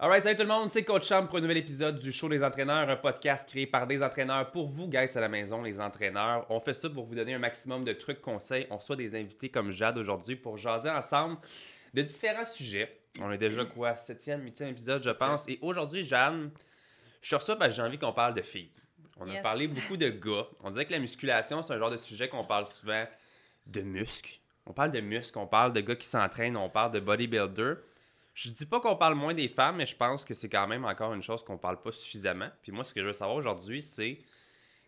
Alright, salut tout le monde, c'est Coach Champ pour un nouvel épisode du Show des entraîneurs, un podcast créé par des entraîneurs pour vous, guys, à la maison, les entraîneurs. On fait ça pour vous donner un maximum de trucs, conseils. On reçoit des invités comme Jade aujourd'hui pour jaser ensemble de différents sujets. On est déjà quoi, septième, huitième épisode, je pense. Et aujourd'hui, Jeanne, je suis ça parce que j'ai envie qu'on parle de filles. On a parlé beaucoup de gars. On dirait que la musculation, c'est un genre de sujet qu'on parle souvent de muscles. On parle de muscles, on parle de gars qui s'entraînent, on parle de bodybuilder. Je dis pas qu'on parle moins des femmes, mais je pense que c'est quand même encore une chose qu'on parle pas suffisamment. Puis moi, ce que je veux savoir aujourd'hui, c'est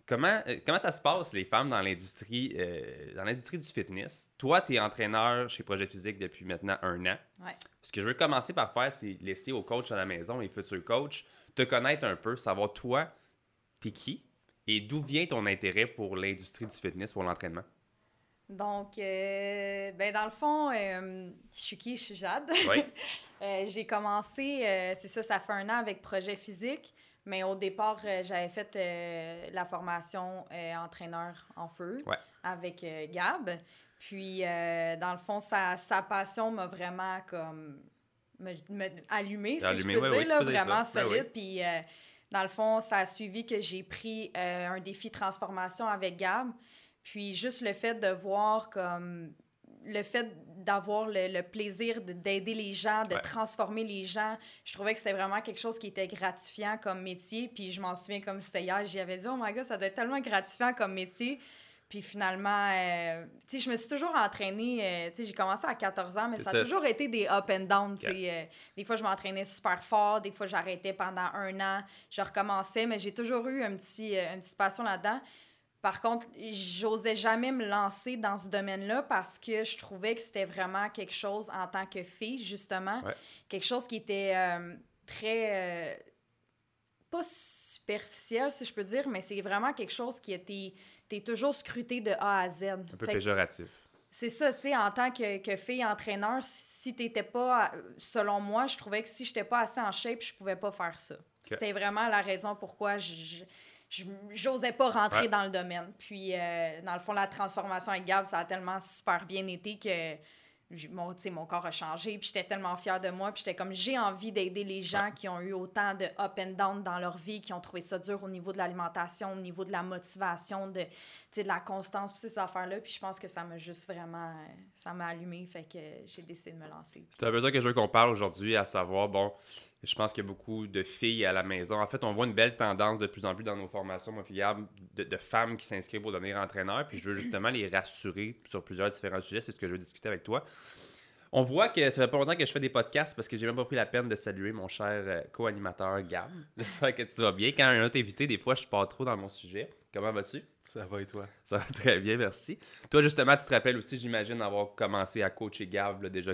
comment, euh, comment ça se passe, les femmes, dans l'industrie euh, dans l'industrie du fitness? Toi, tu es entraîneur chez Projet Physique depuis maintenant un an. Ouais. Ce que je veux commencer par faire, c'est laisser aux coachs à la maison, les futurs coachs, te connaître un peu, savoir toi, t'es qui et d'où vient ton intérêt pour l'industrie du fitness, pour l'entraînement? Donc, euh, ben dans le fond, euh, je suis qui? Je suis Jade. Oui. Euh, j'ai commencé, euh, c'est ça, ça fait un an avec Projet Physique, mais au départ, euh, j'avais fait la formation entraîneur en feu Ouais. avec Gab. Puis, dans le fond, sa, sa passion m'a vraiment comme me, me- allumé, si Allumé, je peux dire, là, peux dire vraiment. Ben solide. oui. Puis, dans le fond, ça a suivi que j'ai pris un défi transformation avec Gab. Puis juste le fait de voir comme le fait d'avoir le, le plaisir de- d'aider les gens, de Ouais. transformer les gens, je trouvais que c'était vraiment quelque chose qui était gratifiant comme métier. Puis je m'en souviens comme c'était hier, j'y avais dit, oh my god, ça doit être tellement gratifiant comme métier. Puis finalement, euh, tu sais, je me suis toujours entraînée, euh, tu sais, j'ai commencé à 14 ans, mais ça, ça. a toujours été des up and down, tu sais. euh, des fois, je m'entraînais super fort, des fois, j'arrêtais pendant un an, je recommençais, mais j'ai toujours eu un petit, une petite passion là-dedans. Par contre, j'osais jamais me lancer dans ce domaine-là parce que je trouvais que c'était vraiment quelque chose en tant que fille, justement. Ouais. Quelque chose qui était euh, très. euh, pas superficiel, si je peux dire, mais c'est vraiment quelque chose qui était. T'es toujours scruté de A à Z. Un peu Fait péjoratif. c'est ça, tu sais, en tant que, que fille entraîneur, si t'étais pas, selon moi, je trouvais que si j'étais pas assez en shape, je pouvais pas faire ça. C'était vraiment la raison pourquoi je- j'osais pas rentrer Ouais. dans le domaine. Puis, euh, dans le fond, la transformation avec Gab, ça a tellement super bien été que mon, mon corps a changé. Puis, j'étais tellement fière de moi. Puis, j'étais comme, j'ai envie d'aider les gens qui ont eu autant de up and down dans leur vie, qui ont trouvé ça dur au niveau de l'alimentation, au niveau de la motivation, de, de la constance, puis ces affaires-là. Puis, je pense que ça m'a juste vraiment, ça m'a allumé. Fait que j'ai décidé de me lancer. C'est un ça que je veux qu'on parle aujourd'hui, à savoir, bon, je pense qu'il y a beaucoup de filles à la maison. En fait, on voit une belle tendance de plus en plus dans nos formations, moi, puis Gab, de, de femmes qui s'inscrivent pour devenir entraîneur. Puis je veux justement les rassurer sur plusieurs différents sujets. C'est ce que je veux discuter avec toi. On voit que ça fait pas longtemps que je fais des podcasts parce que j'ai même pas pris la peine de saluer mon cher euh, co-animateur Gab. J'espère que tu vas bien. Quand un autre invité, des fois, je pars trop dans mon sujet. Comment vas-tu? Ça va et toi? Ça va très bien, merci. Toi, justement, tu te rappelles aussi, j'imagine, avoir commencé à coacher Gab là, déjà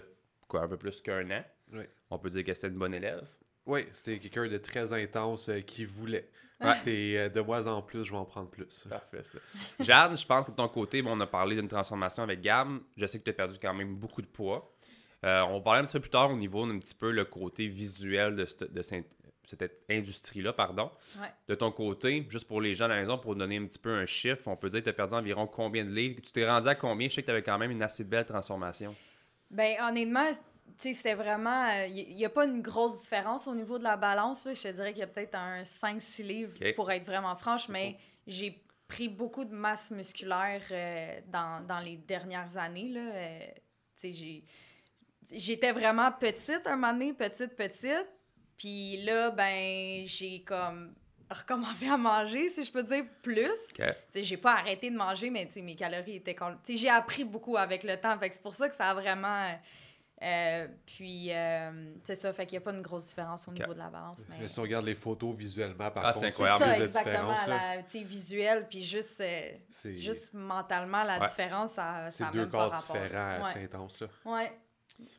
quoi, un peu plus qu'un an. Oui. On peut dire que c'était une bonne élève. Oui, c'était quelqu'un de très intense euh, qui voulait. C'est euh, de moins en plus, je vais en prendre plus. Parfait, ça. Jeanne, je pense que de ton côté, bon, on a parlé d'une transformation avec Gab. Je sais que tu as perdu quand même beaucoup de poids. Euh, on va parler un petit peu plus tard au niveau d'un petit peu le côté visuel de cette, de cette- cette industrie-là, pardon. Ouais. De ton côté, juste pour les gens à la maison, pour donner un petit peu un chiffre, on peut dire que tu as perdu environ combien de livres? Tu t'es rendu à combien? Je sais que tu avais quand même une assez belle transformation. Ben honnêtement, tu sais, c'était vraiment. Il n'y a pas une grosse différence au niveau de la balance. là. Je te dirais qu'il y a peut-être un 5-6 livres pour être vraiment franche, mais j'ai pris beaucoup de masse musculaire euh, dans, dans les dernières années. Là. Euh, tu sais, j'ai- J'étais vraiment petite un moment donné, petite, petite. Puis là, ben, j'ai comme recommencé à manger, si je peux dire, plus. OK. Tu sais, j'ai pas arrêté de manger, mais mes calories étaient... con- Tu sais, j'ai appris beaucoup avec le temps, fait que c'est pour ça que ça a vraiment... euh, puis, euh, c'est ça, fait qu'il n'y a pas une grosse différence au niveau de la balance, mais... Mais si on regarde les photos visuellement, par Ah, contre, c'est C'est incroyable. ça, exactement, la, tu sais, visuel, puis juste, euh, juste mentalement, la Ouais. différence, ça, c'est ça a deux même pas corps rapport. différents, assez Ouais. intenses. Là. ouais.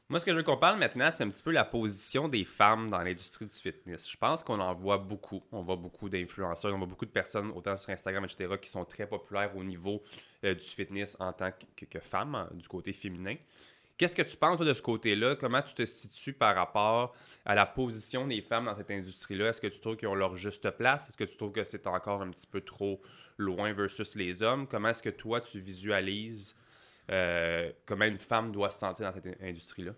Moi, ce que je veux qu'on parle maintenant, c'est un petit peu la position des femmes dans l'industrie du fitness. Je pense qu'on en voit beaucoup. On voit beaucoup d'influenceurs, on voit beaucoup de personnes, autant sur Instagram, etc., qui sont très populaires au niveau euh, du fitness en tant que, que- que femme, hein, du côté féminin. Qu'est-ce que tu penses, de ce côté-là? Comment tu te situes par rapport à la position des femmes dans cette industrie-là? Est-ce que tu trouves qu'ils ont leur juste place? Est-ce que tu trouves que c'est encore un petit peu trop loin versus les hommes? Comment est-ce que toi, tu visualises euh, comment une femme doit se sentir dans cette in- industrie-là?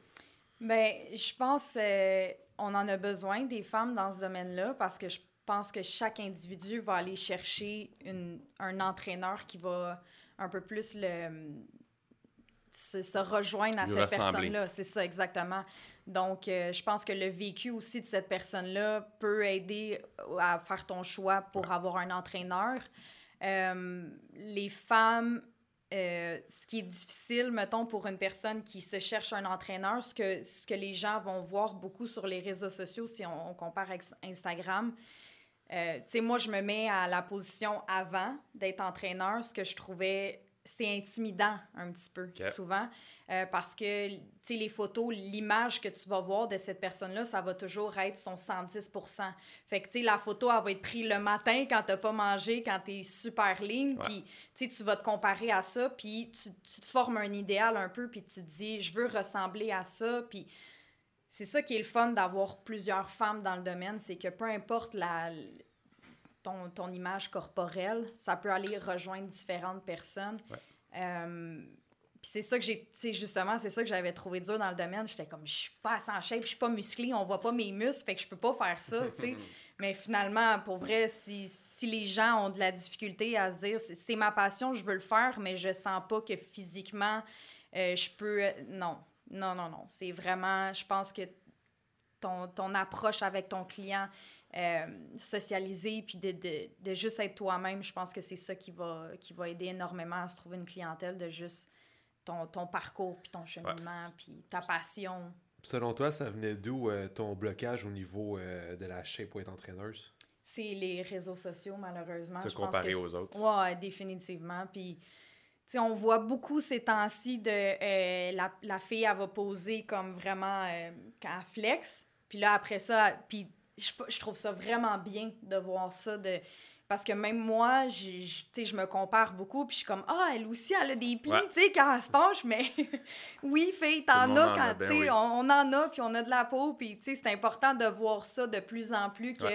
Ben, je pense, euh, on en a besoin des femmes dans ce domaine-là parce que je pense que chaque individu va aller chercher une, un entraîneur qui va un peu plus le se, rejoindre à cette personne-là. C'est ça, exactement. Donc, euh, je pense que le vécu aussi de cette personne-là peut aider à faire ton choix pour avoir un entraîneur. Euh, les femmes, euh, ce qui est difficile, mettons, pour une personne qui se cherche un entraîneur, ce que, ce que les gens vont voir beaucoup sur les réseaux sociaux, si on, compare avec Instagram, tu sais, moi, je me mets à la position avant d'être entraîneur, ce que je trouvais c'est intimidant un petit peu, souvent. Euh, parce que, tu sais, les photos, l'image que tu vas voir de cette personne-là, ça va toujours être son 110% Fait que, tu sais, la photo, elle va être prise le matin quand t'as pas mangé, quand t'es super ligne, puis, tu sais, tu vas te comparer à ça, puis tu, tu, te formes un idéal un peu, puis tu te dis, je veux ressembler à ça, puis c'est ça qui est le fun d'avoir plusieurs femmes dans le domaine, c'est que peu importe la ton, ton, image corporelle, ça peut aller rejoindre différentes personnes. Euh, puis c'est ça que j'ai, justement, c'est ça que j'avais trouvé dur dans le domaine. J'étais comme, je suis pas assez en shape, je suis pas musclée, on voit pas mes muscles, fait que je peux pas faire ça, tu sais. Mais finalement, pour vrai, si, si les gens ont de la difficulté à se dire, c'est ma passion, je veux le faire, mais je sens pas que physiquement, euh, je peux. Non, non, non, non. C'est vraiment, je pense que ton, ton approche avec ton client, euh, socialiser puis de, de, de, juste être toi-même, je pense que c'est ça qui va, qui va aider énormément à se trouver une clientèle de juste ton, ton parcours, puis ton cheminement, puis ta passion. Selon toi, ça venait d'où euh, ton blocage au niveau euh, de la shape pour être entraîneuse? C'est les réseaux sociaux, malheureusement. Se comparer aux autres. Oui, définitivement. Puis, tu sais, on voit beaucoup ces temps-ci de la, la, fille, elle va poser comme vraiment euh, flex. Puis là, après ça, puis je, trouve ça vraiment bien de voir ça. De, parce que même moi, je, je me compare beaucoup, puis je suis comme, ah, elle aussi, elle a des plis, tu sais, quand elle se penche, mais oui, fille, t'en as quand, tu sais, on, en a, puis on a de la peau, puis tu sais, c'est important de voir ça de plus en plus que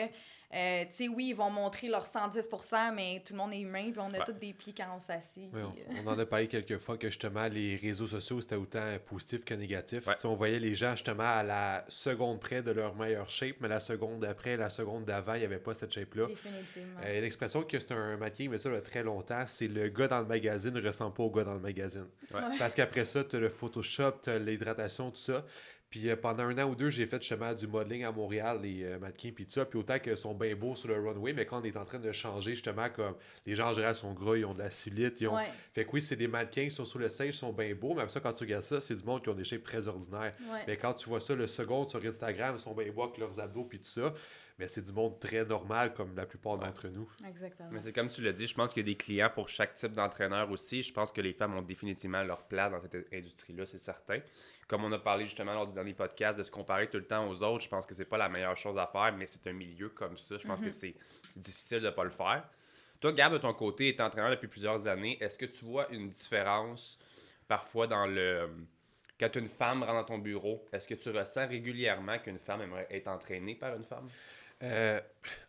euh, tu sais, oui, ils vont montrer leur 110 mais tout le monde est humain, puis on a tous des plis quand on s'assied. Euh. on, en a parlé quelques fois que justement, les réseaux sociaux, c'était autant positif que négatif. On voyait les gens justement à la seconde près de leur meilleure shape, mais la seconde d'après, la seconde d'avant, il n'y avait pas cette shape-là. Définitivement. Euh, L'expression que c'est un maquillage, mais ça, a très longtemps, c'est le gars dans le magazine ne ressemble pas au gars dans le magazine. Parce qu'après ça, tu as le Photoshop, tu as l'hydratation, tout ça. Puis euh, pendant un an ou deux, j'ai fait justement du modeling à Montréal, les euh, mannequins, puis tout ça. Puis autant qu'ils sont bien beaux sur le runway, mais quand on est en train de changer, justement, comme les gens en général sont gras, ils ont de la cellulite. Ils ont... Fait que oui, c'est des mannequins qui sont sur le stage, sont bien beaux, mais après ça, quand tu regardes ça, c'est du monde qui ont des shapes très ordinaires. Mais quand tu vois ça le second sur Instagram, ils sont bien beaux avec leurs abdos, puis tout ça mais c'est du monde très normal comme la plupart d'entre nous. Exactement. Mais c'est comme tu l'as dit, je pense qu'il y a des clients pour chaque type d'entraîneur aussi. Je pense que les femmes ont définitivement leur place dans cette industrie-là, c'est certain. Comme on a parlé justement lors du dernier podcast de se comparer tout le temps aux autres, je pense que c'est pas la meilleure chose à faire, mais c'est un milieu comme ça. Je pense que mhm. c'est difficile de pas le faire. Toi, Gab, de ton côté, es entraîneur depuis plusieurs années. Est-ce que tu vois une différence parfois dans le quand une femme rentre dans ton bureau, est-ce que tu ressens régulièrement qu'une femme aimerait être entraînée par une femme? Euh,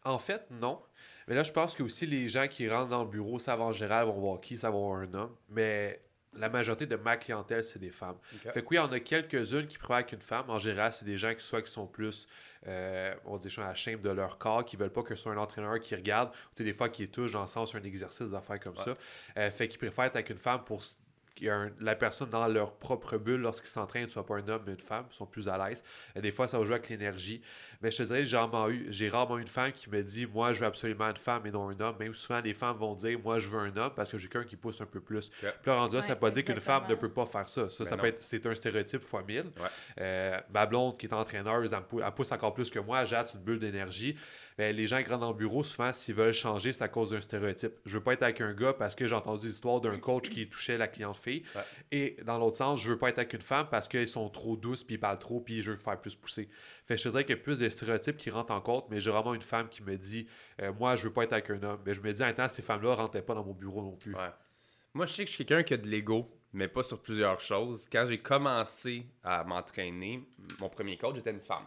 en fait, non. Mais là, je pense que aussi les gens qui rentrent dans le bureau savent en général vont voir qui, ça va voir un homme. Mais la majorité de ma clientèle, c'est des femmes. Fait que oui, on a quelques-unes qui préfèrent qu'une femme. En général, c'est des gens qui soit qui sont plus, euh, on dit, à la chaîne de leur corps, qui veulent pas que ce soit un entraîneur qui regarde. Tu sais, des fois, qui touche dans le sens un exercice d'affaires comme ça. Euh, fait qu'ils préfèrent être avec une femme pour y a la personne dans leur propre bulle lorsqu'ils s'entraînent, soit pas un homme mais une femme, ils sont plus à l'aise. Des fois, ça va jouer avec l'énergie. Mais je te dirais, j'ai rarement, eu, j'ai rarement eu une femme qui me dit Moi, je veux absolument une femme et non un homme. Même souvent, les femmes vont dire Moi, je veux un homme parce que j'ai quelqu'un qui pousse un peu plus. Puis là, rendu là, ça ne veut pas dire qu'une femme ne peut pas faire ça. Ça, ben ça peut être, c'est un stéréotype fois mille. Euh, ma blonde qui est entraîneuse, elle, pousse encore plus que moi. J'ai une bulle d'énergie. Mais les gens qui rentrent dans le bureau, souvent, s'ils veulent changer, c'est à cause d'un stéréotype. Je veux pas être avec un gars parce que j'ai entendu l'histoire d'un coach qui touchait la cliente fille. Et dans l'autre sens, je veux pas être avec une femme parce qu'ils sont trop douces, puis ils parlent trop, puis je veux faire plus pousser. Fait je te dirais qu'il y a plus de stéréotypes qui rentrent en compte, mais j'ai vraiment une femme qui me dit euh, Moi, je veux pas être avec un homme. Mais je me dis, en temps, ces femmes-là rentraient pas dans mon bureau non plus. Moi, je sais que je suis quelqu'un qui a de l'ego, mais pas sur plusieurs choses. Quand j'ai commencé à m'entraîner, mon premier coach était une femme.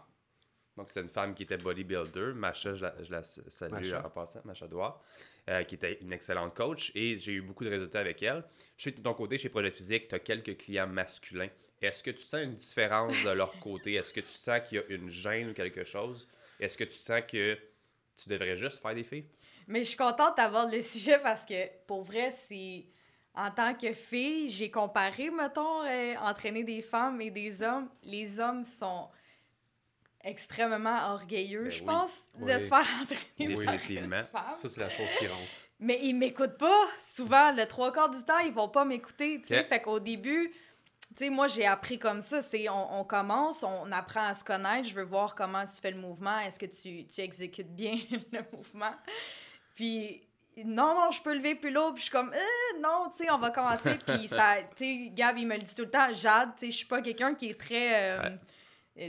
Donc, c'est une femme qui était bodybuilder. Macha, je la, je la salue Macha. en passant, Macha Doir, euh, qui était une excellente coach. Et j'ai eu beaucoup de résultats avec elle. Chez de ton côté, chez Projet Physique, tu as quelques clients masculins. Est-ce que tu sens une différence de leur côté? Est-ce que tu sens qu'il y a une gêne ou quelque chose? Est-ce que tu sens que tu devrais juste faire des filles? Mais je suis contente d'avoir le sujet parce que, pour vrai, c'est... En tant que fille, j'ai comparé, mettons, euh, entraîner des femmes et des hommes. Les hommes sont extrêmement orgueilleux, Ben je oui. pense, de Oui. se faire entraîner par une femme. Ça, c'est la chose qui rentre. Mais ils m'écoutent pas. Souvent, le trois quarts du temps, ils vont pas m'écouter. tu sais. Fait qu'au début, tu sais, moi, j'ai appris comme ça. C'est on, on commence, on apprend à se connaître. Je veux voir comment tu fais le mouvement. Est-ce que tu, tu exécutes bien le mouvement? Puis, non, non, je peux lever plus l'eau. Puis je suis comme, Euh, non, tu sais, on va commencer. Puis ça, tu sais, Gab, il me le dit tout le temps. Jade, tu sais, je suis pas quelqu'un qui est très euh, euh,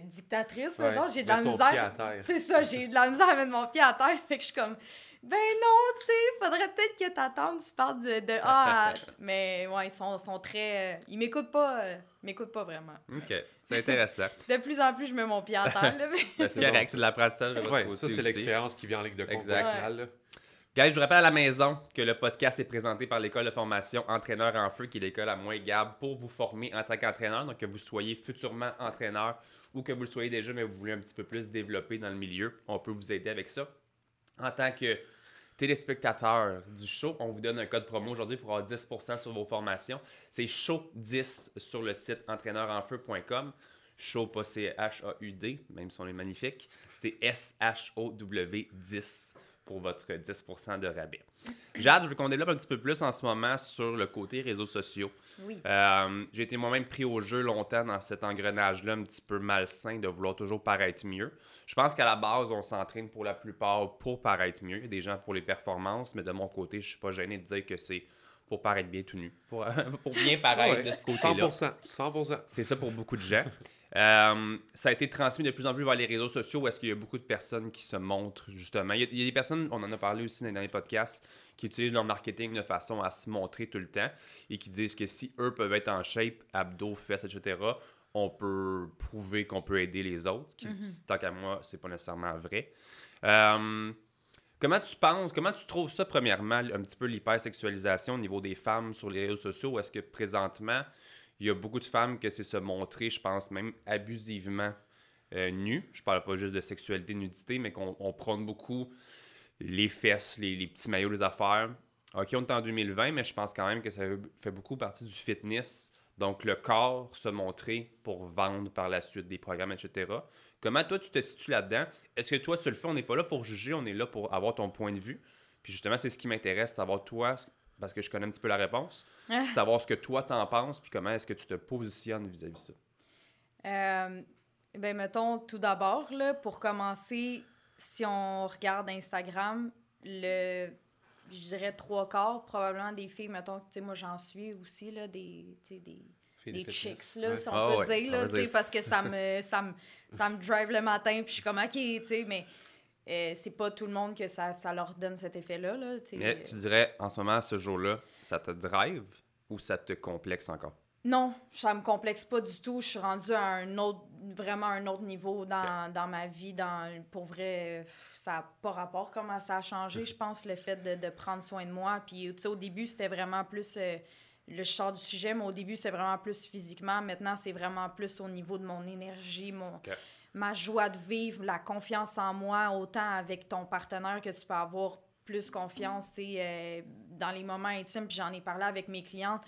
dictatrice. Ouais, mettons. J'ai de la misère. C'est ça, j'ai de la misère à mettre mon pied à terre. Fait que je suis comme, ben non, tu sais, faudrait peut-être que t'attendes, tu parles de, de A à... Mais ouais, ils sont, sont très... euh, ils m'écoutent pas, euh, ils m'écoutent pas vraiment. OK. C'est intéressant. De plus en plus, je mets mon pied à terre, là, mais... Ben, c'est correct, c'est de l'apprentissage de votre Ouais, côté ça, c'est l'expérience qui vient en ligne de compte Exact. au final, là. Guys, je vous rappelle à la maison que le podcast est présenté par l'école de formation Entraîneur en Feu, qui est l'école à moi et Gab, pour vous former en tant qu'entraîneur. Donc, que vous soyez futurement entraîneur ou que vous le soyez déjà, mais vous voulez un petit peu plus développer dans le milieu, on peut vous aider avec ça. En tant que téléspectateur du show, on vous donne un code promo aujourd'hui pour avoir 10% sur vos formations. C'est show10 sur le site entraîneurenfeu.com. Show, pas C-H-A-U-D, même si on est magnifique. C'est S-H-O-W 10 pour votre 10% de rabais. Jade, je veux qu'on développe un petit peu plus en ce moment sur le côté réseaux sociaux. Oui. Euh, j'ai été moi-même pris au jeu longtemps dans cet engrenage-là un petit peu malsain de vouloir toujours paraître mieux. Je pense qu'à la base, on s'entraîne pour la plupart pour paraître mieux. Il y a des gens pour les performances, mais de mon côté, je suis pas gêné de dire que c'est pour paraître bien tout nu. Pour, pour bien paraître Ouais, de ce côté-là. 100%. 100%. C'est ça pour beaucoup de gens. Euh, ça a été transmis de plus en plus vers les réseaux sociaux où est-ce qu'il y a beaucoup de personnes qui se montrent justement. Il y, a, il y a des personnes, on en a parlé aussi dans les podcasts, qui utilisent leur marketing de façon à se montrer tout le temps et qui disent que si eux peuvent être en shape, abdos, fesses, etc., on peut prouver qu'on peut aider les autres. Qui, Tant qu'à moi, c'est pas nécessairement vrai. Euh, Comment tu penses, comment tu trouves ça, premièrement, un petit peu l'hypersexualisation au niveau des femmes sur les réseaux sociaux? Est-ce que présentement, il y a beaucoup de femmes que c'est se montrer, je pense même abusivement euh, nues? Je parle pas juste de sexualité, nudité, mais qu'on on prône beaucoup les fesses, les, les petits maillots, les affaires. OK, on est en 2020, mais je pense quand même que ça fait beaucoup partie du fitness. Donc, le corps se montrer pour vendre par la suite des programmes, etc. Comment toi, tu te situes là-dedans? Est-ce que toi, tu le fais? On n'est pas là pour juger, on est là pour avoir ton point de vue. Puis justement, c'est ce qui m'intéresse, savoir toi, parce que je connais un petit peu la réponse, savoir ce que toi t'en penses, puis comment est-ce que tu te positionnes vis-à-vis de ça. Euh, ben, mettons, tout d'abord, là, pour commencer, si on regarde Instagram, le, je dirais trois quarts, probablement des filles, mettons, tu sais, moi j'en suis aussi, là, des, tu sais, des, des chicks, là, Ouais. si on Ah peut ouais, dire, on là, va tu sais, dire parce que ça me, ça, me, ça me drive le matin, puis je suis comme, OK, tu sais, mais euh, c'est pas tout le monde que ça, ça leur donne cet effet-là, là. Mais tu dirais, en ce moment, à ce jour-là, ça te drive ou ça te complexe encore? Non, ça me complexe pas du tout. Je suis rendue à un autre, vraiment un autre niveau dans, dans ma vie. Dans, pour vrai, ça n'a pas rapport comment ça a changé, je pense, le fait de, de prendre soin de moi. Puis, tu sais, au début, c'était vraiment plus... euh, le sors du sujet, mais au début, c'est vraiment plus physiquement. Maintenant, c'est vraiment plus au niveau de mon énergie, mon. Ma joie de vivre, la confiance en moi, autant avec ton partenaire que tu peux avoir plus confiance, tu sais, euh, dans les moments intimes. Puis j'en ai parlé avec mes clientes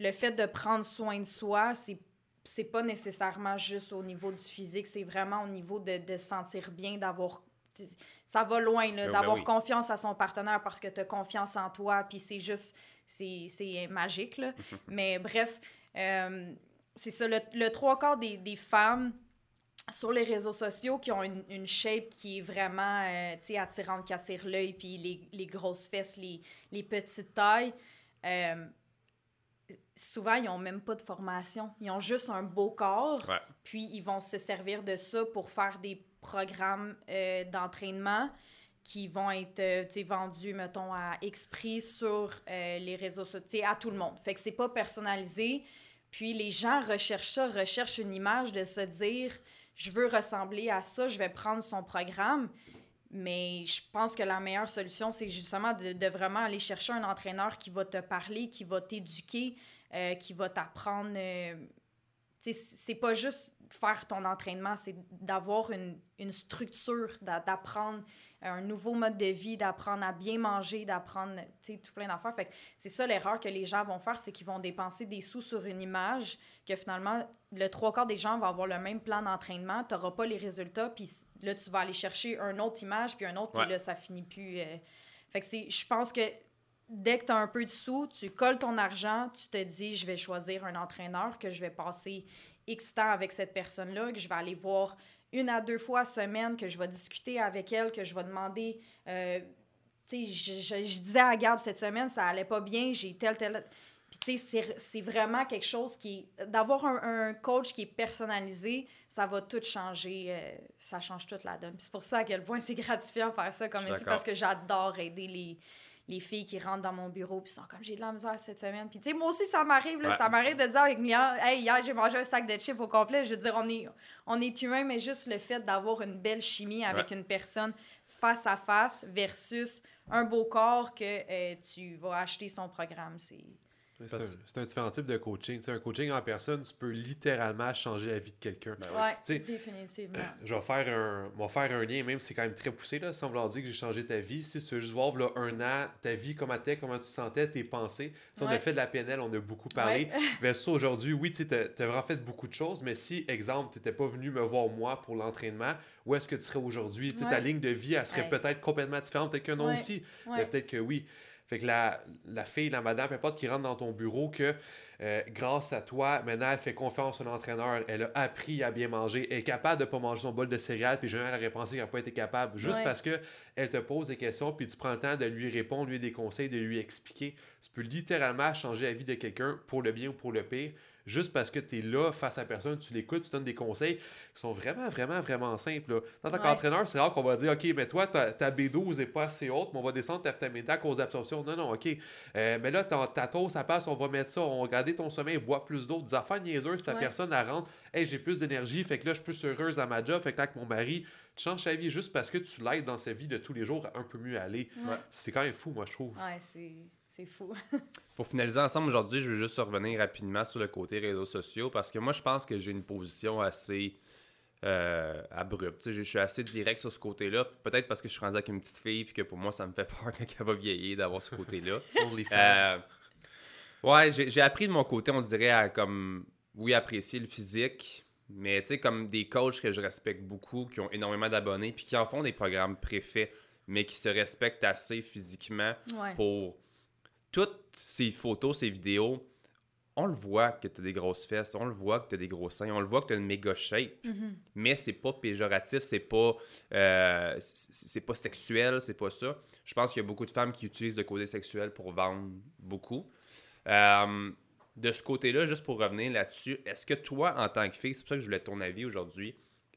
le fait de prendre soin de soi, c'est c'est pas nécessairement juste au niveau du physique, c'est vraiment au niveau de, de se sentir bien, d'avoir ça va loin Ben, d'avoir oui. confiance à son partenaire parce que tu as confiance en toi, puis c'est juste c'est c'est magique là. Mais bref, euh, c'est ça le, le trois quarts des, des femmes sur les réseaux sociaux qui ont une, une shape qui est vraiment euh, attirante, qui attire l'œil, puis les, les grosses fesses, les, les petites tailles. euh, souvent, ils n'ont même pas de formation. Ils ont juste un beau corps, Ouais. puis ils vont se servir de ça pour faire des programmes euh, d'entraînement qui vont être euh, vendus, mettons, à X prix sur les réseaux sociaux, à tout le monde. Fait que c'est pas personnalisé. Puis les gens recherchent ça, recherchent une image de se dire je veux ressembler à ça, je vais prendre son programme. Mais je pense que la meilleure solution, c'est justement de, vraiment aller chercher un entraîneur qui va te parler, qui va t'éduquer, euh, qui va t'apprendre. Euh, c'est pas juste faire ton entraînement, c'est d'avoir une, une, structure, d'apprendre un nouveau mode de vie, d'apprendre à bien manger, d'apprendre tout plein d'affaires. Fait c'est ça l'erreur que les gens vont faire, c'est qu'ils vont dépenser des sous sur une image, que finalement, le trois quarts des gens vont avoir le même plan d'entraînement, tu n'auras pas les résultats, puis là, tu vas aller chercher une autre image, puis un autre, puis là, ça finit plus. Euh. Fait que je pense que dès que tu as un peu de sous, tu colles ton argent, tu te dis, je vais choisir un entraîneur, que je vais passer X temps avec cette personne-là, que je vais aller voir une à deux fois semaine, que je vais discuter avec elle, que je vais demander. Euh, tu sais, je, disais à Gab cette semaine, ça allait pas bien, j'ai tel, tel. Puis, tu sais, c'est vraiment quelque chose qui. D'avoir un, coach qui est personnalisé, ça va tout changer. Euh, ça change toute la donne. C'est pour ça à quel point c'est gratifiant de faire ça comme ici, parce que j'adore aider les, les filles qui rentrent dans mon bureau puis sont comme j'ai de la misère cette semaine. Puis tu sais moi aussi ça m'arrive ça m'arrive de dire avec Mia "Hey, hier j'ai mangé un sac de chips au complet." Je veux dire on est on est humain mais juste le fait d'avoir une belle chimie avec une personne face à face versus un beau corps que euh, tu vas acheter son programme, c'est c'est un, différent type de coaching. un coaching en personne, tu peux littéralement changer la vie de quelqu'un. Ben oui, définitivement. Je vais faire un, faire un lien, même si c'est quand même très poussé, là, sans vouloir dire que j'ai changé ta vie. Si tu veux juste voir là, un an, ta vie, comment tu comment tu te sentais, tes pensées. Si on a fait de la PNL, on a beaucoup parlé. Mais ça, aujourd'hui, oui, tu as, vraiment fait beaucoup de choses, mais si, exemple, tu n'étais pas venu me voir moi pour l'entraînement, où est-ce que tu serais aujourd'hui? Ta ligne de vie, elle serait peut-être complètement différente. Peut-être qu'un non aussi. Peut-être que oui. Fait que la, la fille, la madame, peu importe, qui rentre dans ton bureau, que euh, grâce à toi, maintenant, elle fait confiance à l'entraîneur, elle a appris à bien manger, elle est capable de ne pas manger son bol de céréales, puis jamais elle aurait pensé qu'elle n'a pas été capable, juste parce que elle te pose des questions, puis tu prends le temps de lui répondre, lui des conseils, de lui expliquer. Tu peux littéralement changer la vie de quelqu'un pour le bien ou pour le pire juste parce que tu es là face à personne, tu l'écoutes, tu donnes des conseils qui sont vraiment, vraiment, vraiment simples. Là. En tant qu'entraîneur, c'est rare qu'on va dire OK, mais toi, ta, B12 n'est pas assez haute, mais on va descendre ta vitamine à cause d'absorption. Non, non, OK. Euh, mais là, ta, ta ça passe, on va mettre ça, on va garder ton sommeil, bois plus d'eau, des affaires niaiseuses, puis la personne, elle rentre, hey, j'ai plus d'énergie, fait que là, je suis plus heureuse à ma job, fait que là, avec mon mari, tu changes sa vie juste parce que tu l'aides dans sa vie de tous les jours un peu mieux aller. C'est quand même fou, moi, je trouve. Ouais, c'est c'est fou. Pour finaliser ensemble aujourd'hui, je veux juste revenir rapidement sur le côté réseaux sociaux parce que moi, je pense que j'ai une position assez euh, abrupte. Je, suis assez direct sur ce côté-là. Peut-être parce que je suis rendu avec une petite fille puis que pour moi, ça me fait peur qu'elle va vieillir d'avoir ce côté-là. euh, ouais, j'ai appris de mon côté, on dirait, à comme, oui, apprécier le physique, mais tu sais, comme des coachs que je respecte beaucoup, qui ont énormément d'abonnés puis qui en font des programmes préfaits, mais qui se respectent assez physiquement pour toutes ces photos, ces vidéos, on le voit que tu as des grosses fesses, on le voit que tu as des gros seins, on le voit que tu as une méga shape, mm-hmm. mais c'est pas péjoratif, c'est pas euh, c'est pas sexuel, c'est pas ça. Je pense qu'il y a beaucoup de femmes qui utilisent le côté sexuel pour vendre beaucoup. Euh, de ce côté-là, juste pour revenir là-dessus, est-ce que toi, en tant que fille, c'est pour ça que je voulais ton avis aujourd'hui,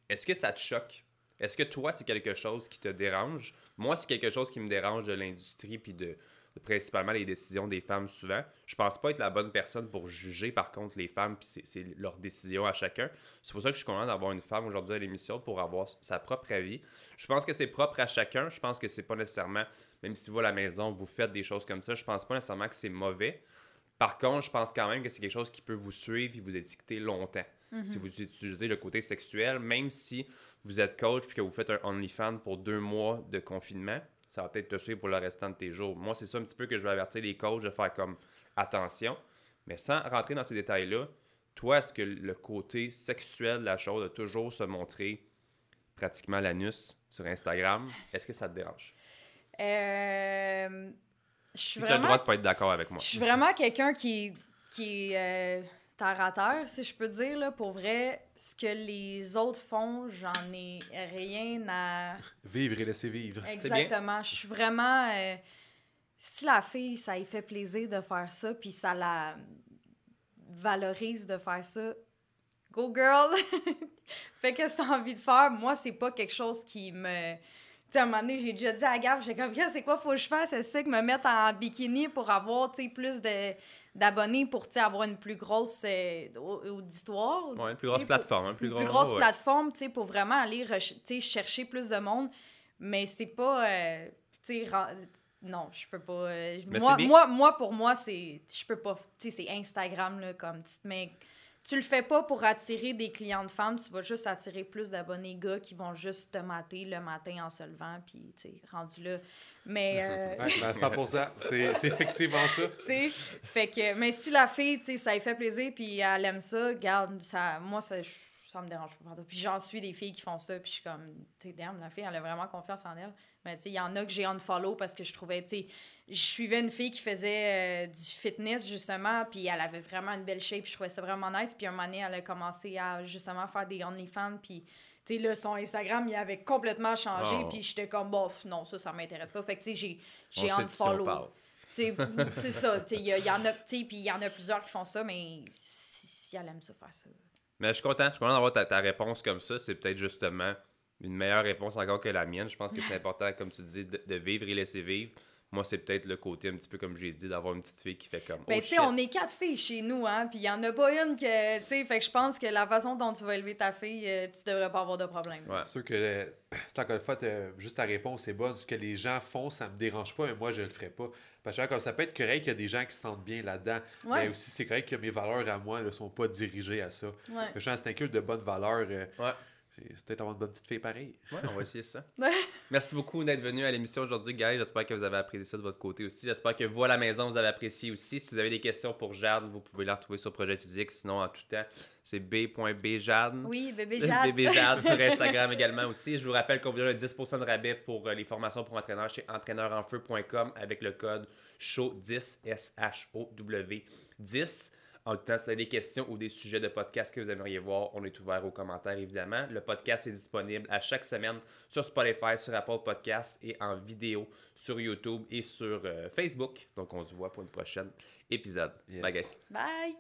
est-ce que ça te choque? Est-ce que toi, c'est quelque chose qui te dérange? Moi, c'est quelque chose qui me dérange de l'industrie puis de, principalement les décisions des femmes souvent. Je pense pas être la bonne personne pour juger par contre les femmes, puis c'est leur décision à chacun. C'est pour ça que je suis content d'avoir une femme aujourd'hui à l'émission pour avoir sa propre avis. Je pense que c'est propre à chacun. Je pense que c'est pas nécessairement, même si vous à la maison, vous faites des choses comme ça, je pense pas nécessairement que c'est mauvais. Par contre, je pense quand même que c'est quelque chose qui peut vous suivre et vous étiqueter longtemps. Mm-hmm. Si vous utilisez le côté sexuel, même si vous êtes coach puis que vous faites un OnlyFans pour deux mois de confinement, ça va peut-être te suivre pour le restant de tes jours. Moi, c'est ça un petit peu que je veux avertir les coachs de faire comme attention. Mais sans rentrer dans ces détails-là, toi, est-ce que le côté sexuel de la chose a toujours se montrer pratiquement l'anus sur Instagram? Est-ce que ça te dérange? Euh, je suis vraiment... Tu as le droit de pas être d'accord avec moi. Je suis vraiment quelqu'un qui, qui euh, terre à terre, si je peux dire. Là, pour vrai, ce que les autres font, j'en ai rien à. Vivre et laisser vivre. Exactement. Je suis vraiment. Euh, si la fille, ça lui fait plaisir de faire ça, puis ça la valorise de faire ça, go girl! Fais ce que tu as envie de faire. Moi, c'est pas quelque chose qui me sais, à un moment donné, j'ai déjà dit à Gab, j'ai comme, c'est quoi, faut que je fasse? C'est ça que me mettre en bikini pour avoir, tu sais, plus de d'abonnés pour avoir une plus grosse euh, auditoire. Ouais, une plus grosse plateforme. Une plus, plus grosse plateforme pour vraiment aller chercher plus de monde. Mais c'est pas. Euh, non, je peux pas. Euh, moi, moi, moi, pour moi, c'est. Je peux pas. Tu sais, c'est Instagram, là, comme tu te mets. Tu le fais pas pour attirer des clients de femmes, tu vas juste attirer plus d'abonnés gars qui vont juste te mater le matin en se levant, puis, tu sais, rendu là. Mais. Euh... ouais, 100 ben, C'est effectivement ça. tu fait que. Mais si la fille, tu sais, ça lui fait plaisir, puis elle aime ça, garde, ça, moi, ça, ça me dérange pas. Puis j'en suis des filles qui font ça, puis je suis comme, tu sais, damn, la fille, elle a vraiment confiance en elle. Mais tu sais, il y en a que j'ai unfollow parce que je trouvais, tu sais, je suivais une fille qui faisait euh, du fitness, justement, puis elle avait vraiment une belle shape, je trouvais ça vraiment nice. Puis un moment donné, elle a commencé à, justement, faire des OnlyFans, puis tu sais, là, son Instagram, il avait complètement changé, oh. puis j'étais comme, bof, non, ça, ça m'intéresse pas. Fait que, tu sais, j'ai, unfollow. c'est ça, tu sais, il y, en a, tu sais, puis il y en a plusieurs qui font ça, mais si, elle aime ça, faire ça. Mais je suis content, je suis content d'avoir ta, ta réponse comme ça. C'est peut-être justement une meilleure réponse encore que la mienne. Je pense que c'est important, comme tu dis, de, vivre et laisser vivre. Moi, c'est peut-être le côté un petit peu comme j'ai dit, d'avoir une petite fille qui fait comme. Ben, tu sais, on est quatre filles chez nous, hein, puis il n'y en a pas une que. Tu sais, fait que je pense que la façon dont tu vas élever ta fille, euh, tu devrais pas avoir de problème. Ouais. C'est sûr que, encore une fois, juste ta réponse est bonne. Ce que les gens font, ça me dérange pas, mais moi, je le ferai pas. Parce que comme ça peut être correct qu'il y a des gens qui se sentent bien là-dedans, mais aussi c'est correct que mes valeurs à moi ne sont pas dirigées à ça. Ouais. Je c'est un culte de bonnes valeurs. Euh, ouais c'est peut-être avoir une bonne petite fille pareille. Ouais, on va essayer ça. Merci beaucoup d'être venu à l'émission aujourd'hui, guys. J'espère que vous avez apprécié ça de votre côté aussi. J'espère que vous, à la maison, vous avez apprécié aussi. Si vous avez des questions pour Jade, vous pouvez la retrouver sur Projet Physique. Sinon, en tout temps, c'est b.bjade. Oui, bébé Jade. bébé Jade sur Instagram également aussi. Je vous rappelle qu'on vous donne 10% de rabais pour euh, les formations pour entraîneurs chez entraîneurenfeu.com avec le code SHOW10, S-H-O-W 10. En tout cas, si vous avez des questions ou des sujets de podcast que vous aimeriez voir, on est ouvert aux commentaires évidemment. Le podcast est disponible à chaque semaine sur Spotify, sur Apple Podcasts et en vidéo sur YouTube et sur euh, Facebook. Donc on se voit pour une prochaine épisode. Bye guys. Bye.